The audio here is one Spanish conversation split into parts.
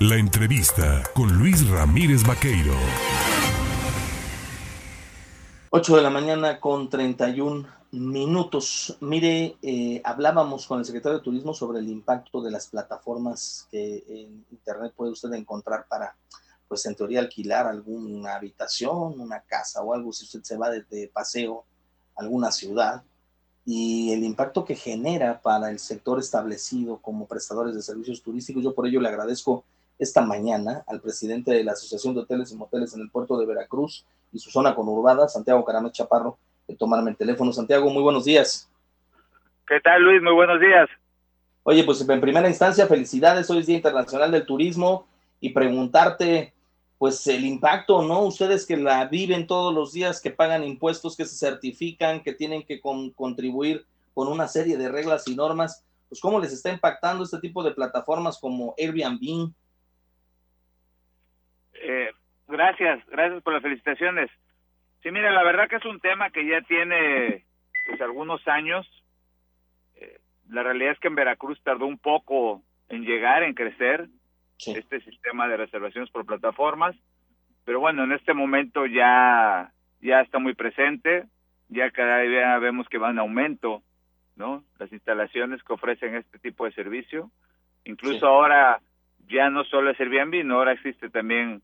La entrevista con Luis Ramírez Vaqueiro. 8 de la mañana con 31 minutos. Mire, eh, hablábamos con el secretario de Turismo sobre el impacto de las plataformas que en Internet puede usted encontrar para, pues en teoría, alquilar alguna habitación, una casa o algo, si usted se va de, paseo a alguna ciudad, y el impacto que genera para el sector establecido como prestadores de servicios turísticos. Yo por ello le agradezco esta mañana al presidente de la Asociación de Hoteles y Moteles en el puerto de Veracruz y su zona conurbada, Santiago Caramé Chaparro, de tomarme el teléfono. Santiago, muy buenos días. ¿Qué tal, Luis? Muy buenos días. Oye, pues en primera instancia, felicidades, hoy es Día Internacional del Turismo y preguntarte, pues el impacto, ¿no? Ustedes que la viven todos los días, que pagan impuestos, que se certifican, que tienen que contribuir con una serie de reglas y normas, pues cómo les está impactando este tipo de plataformas como Airbnb, gracias, gracias por las felicitaciones. Sí, mira, la verdad que es un tema que ya tiene pues algunos años. Eh, la realidad es que en Veracruz tardó un poco en llegar, en crecer este sistema de reservaciones por plataformas, pero bueno, en este momento ya ya está muy presente, ya cada día vemos que va en aumento, ¿no? Las instalaciones que ofrecen este tipo de servicio, incluso ahora ya no solo es Airbnb, no ahora existe también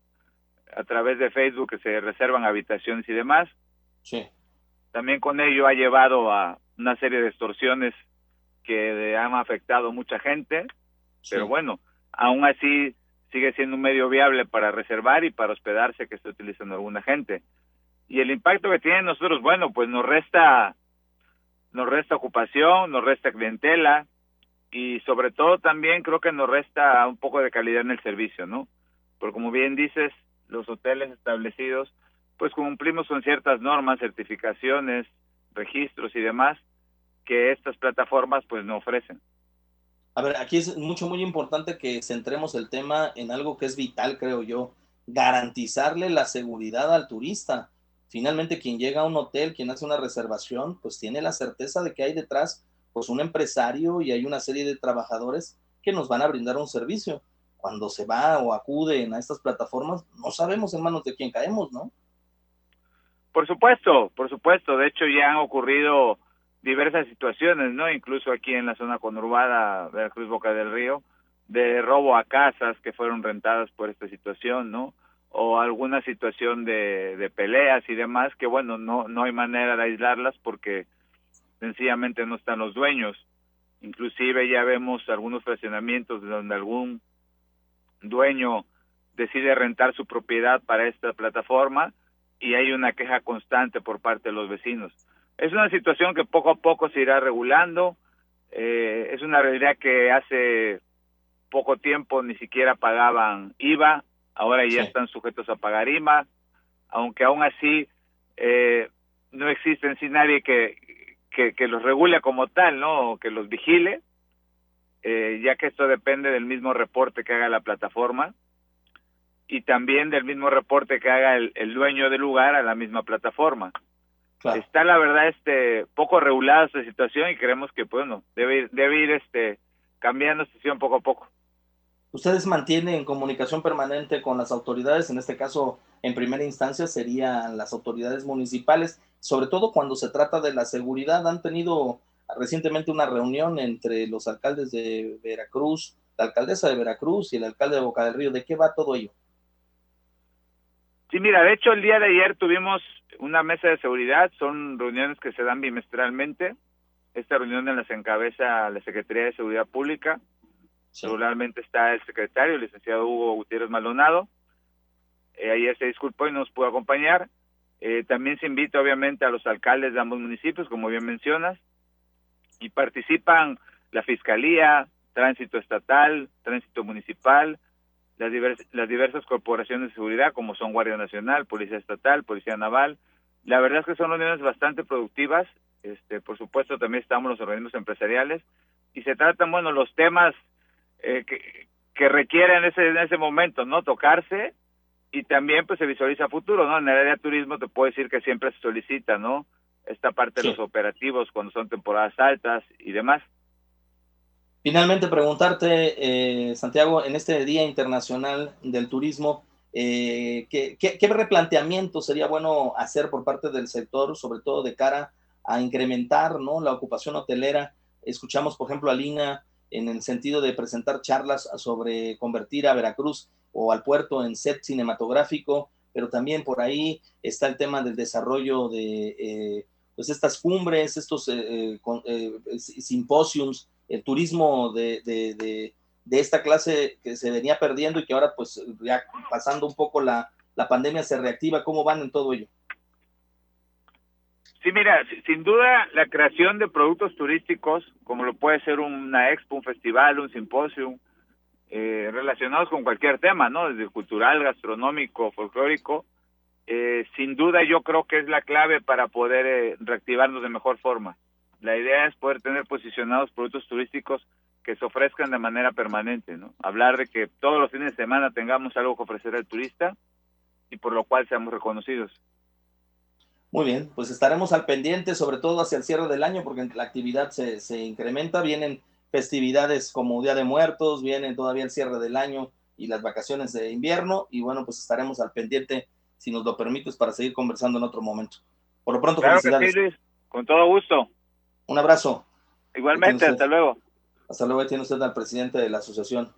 a través de Facebook que se reservan habitaciones y demás. Sí. También con ello ha llevado a una serie de extorsiones que han afectado a mucha gente, pero bueno, aún así sigue siendo un medio viable para reservar y para hospedarse que está utilizando alguna gente. Y el impacto que tiene nosotros, bueno, pues nos resta nos resta ocupación, nos resta clientela y sobre todo también creo que nos resta un poco de calidad en el servicio, ¿no? Porque como bien dices, los hoteles establecidos, pues cumplimos con ciertas normas, certificaciones, registros y demás que estas plataformas pues no ofrecen. A ver, aquí es mucho, muy importante que centremos el tema en algo que es vital, creo yo, garantizarle la seguridad al turista. Finalmente, quien llega a un hotel, quien hace una reservación, pues tiene la certeza de que hay detrás pues un empresario y hay una serie de trabajadores que nos van a brindar un servicio cuando se va o acuden a estas plataformas, no sabemos en manos de quién caemos, ¿no? Por supuesto, por supuesto. De hecho, ya han ocurrido diversas situaciones, ¿no? Incluso aquí en la zona conurbada de la Cruz Boca del Río, de robo a casas que fueron rentadas por esta situación, ¿no? O alguna situación de, de peleas y demás, que bueno, no, no hay manera de aislarlas porque sencillamente no están los dueños. Inclusive ya vemos algunos fraccionamientos donde algún dueño decide rentar su propiedad para esta plataforma y hay una queja constante por parte de los vecinos. Es una situación que poco a poco se irá regulando, eh, es una realidad que hace poco tiempo ni siquiera pagaban IVA, ahora ya están sujetos a pagar IVA, aunque aún así eh, no existe en sí nadie que, que, que, los regule como tal, ¿no? O que los vigile, ya que esto depende del mismo reporte que haga la plataforma y también del mismo reporte que haga el, dueño del lugar a la misma plataforma. Está la verdad este poco regulada esta situación y creemos que bueno, debe ir, debe ir este cambiando situación poco a poco. Ustedes mantienen comunicación permanente con las autoridades, en este caso en primera instancia serían las autoridades municipales, sobre todo cuando se trata de la seguridad. ¿Han tenido recientemente una reunión entre los alcaldes de Veracruz, la alcaldesa de Veracruz y el alcalde de Boca del Río. ¿De qué va todo ello? Sí, mira, de hecho el día de ayer tuvimos una mesa de seguridad, son reuniones que se dan bimestralmente. Esta reunión las encabeza la Secretaría de Seguridad Pública. Regularmente está el secretario, el licenciado Hugo Gutiérrez Maldonado. Eh, ayer se disculpó y no nos pudo acompañar. Eh, también se invita obviamente a los alcaldes de ambos municipios, como bien mencionas y participan la Fiscalía, Tránsito Estatal, Tránsito Municipal, las, las diversas corporaciones de seguridad como son Guardia Nacional, Policía Estatal, Policía Naval. La verdad es que son reuniones bastante productivas. Este, por supuesto, también estamos los organismos empresariales y se tratan, bueno, los temas eh, que, que requieren ese, en ese momento, ¿no? Tocarse y también pues se visualiza futuro, ¿no? En el área de turismo te puedo decir que siempre se solicita, ¿no? Esta parte de los operativos cuando son temporadas altas y demás. Finalmente, preguntarte, eh, Santiago, en este Día Internacional del Turismo, eh, ¿qué, qué, replanteamiento sería bueno hacer por parte del sector, sobre todo de cara a incrementar ¿no? la ocupación hotelera? Escuchamos, por ejemplo, a Lina en el sentido de presentar charlas sobre convertir a Veracruz o al puerto en set cinematográfico, pero también por ahí está el tema del desarrollo de eh, pues estas cumbres, estos eh, eh, simposiums, el turismo de, de, esta clase que se venía perdiendo y que ahora pues ya pasando un poco la, la pandemia se reactiva, ¿cómo van en todo ello? Sí, mira, sin duda la creación de productos turísticos, como lo puede ser una expo, un festival, un simposio, eh, relacionados con cualquier tema, ¿no? Desde cultural, gastronómico, folclórico, eh, sin duda yo creo que es la clave para poder eh, reactivarnos de mejor forma. La idea es poder tener posicionados productos turísticos que se ofrezcan de manera permanente, ¿no? Hablar de que todos los fines de semana tengamos algo que ofrecer al turista y por lo cual seamos reconocidos. Muy bien, pues estaremos al pendiente, sobre todo hacia el cierre del año, porque la actividad se, se incrementa, vienen festividades como Día de Muertos, vienen todavía el cierre del año y las vacaciones de invierno, y bueno, pues estaremos al pendiente, si nos lo permites, para seguir conversando en otro momento. Por lo pronto, felicidades. Con todo gusto. Un abrazo. Igualmente, hasta luego. Hasta luego, tiene usted al presidente de la Asociación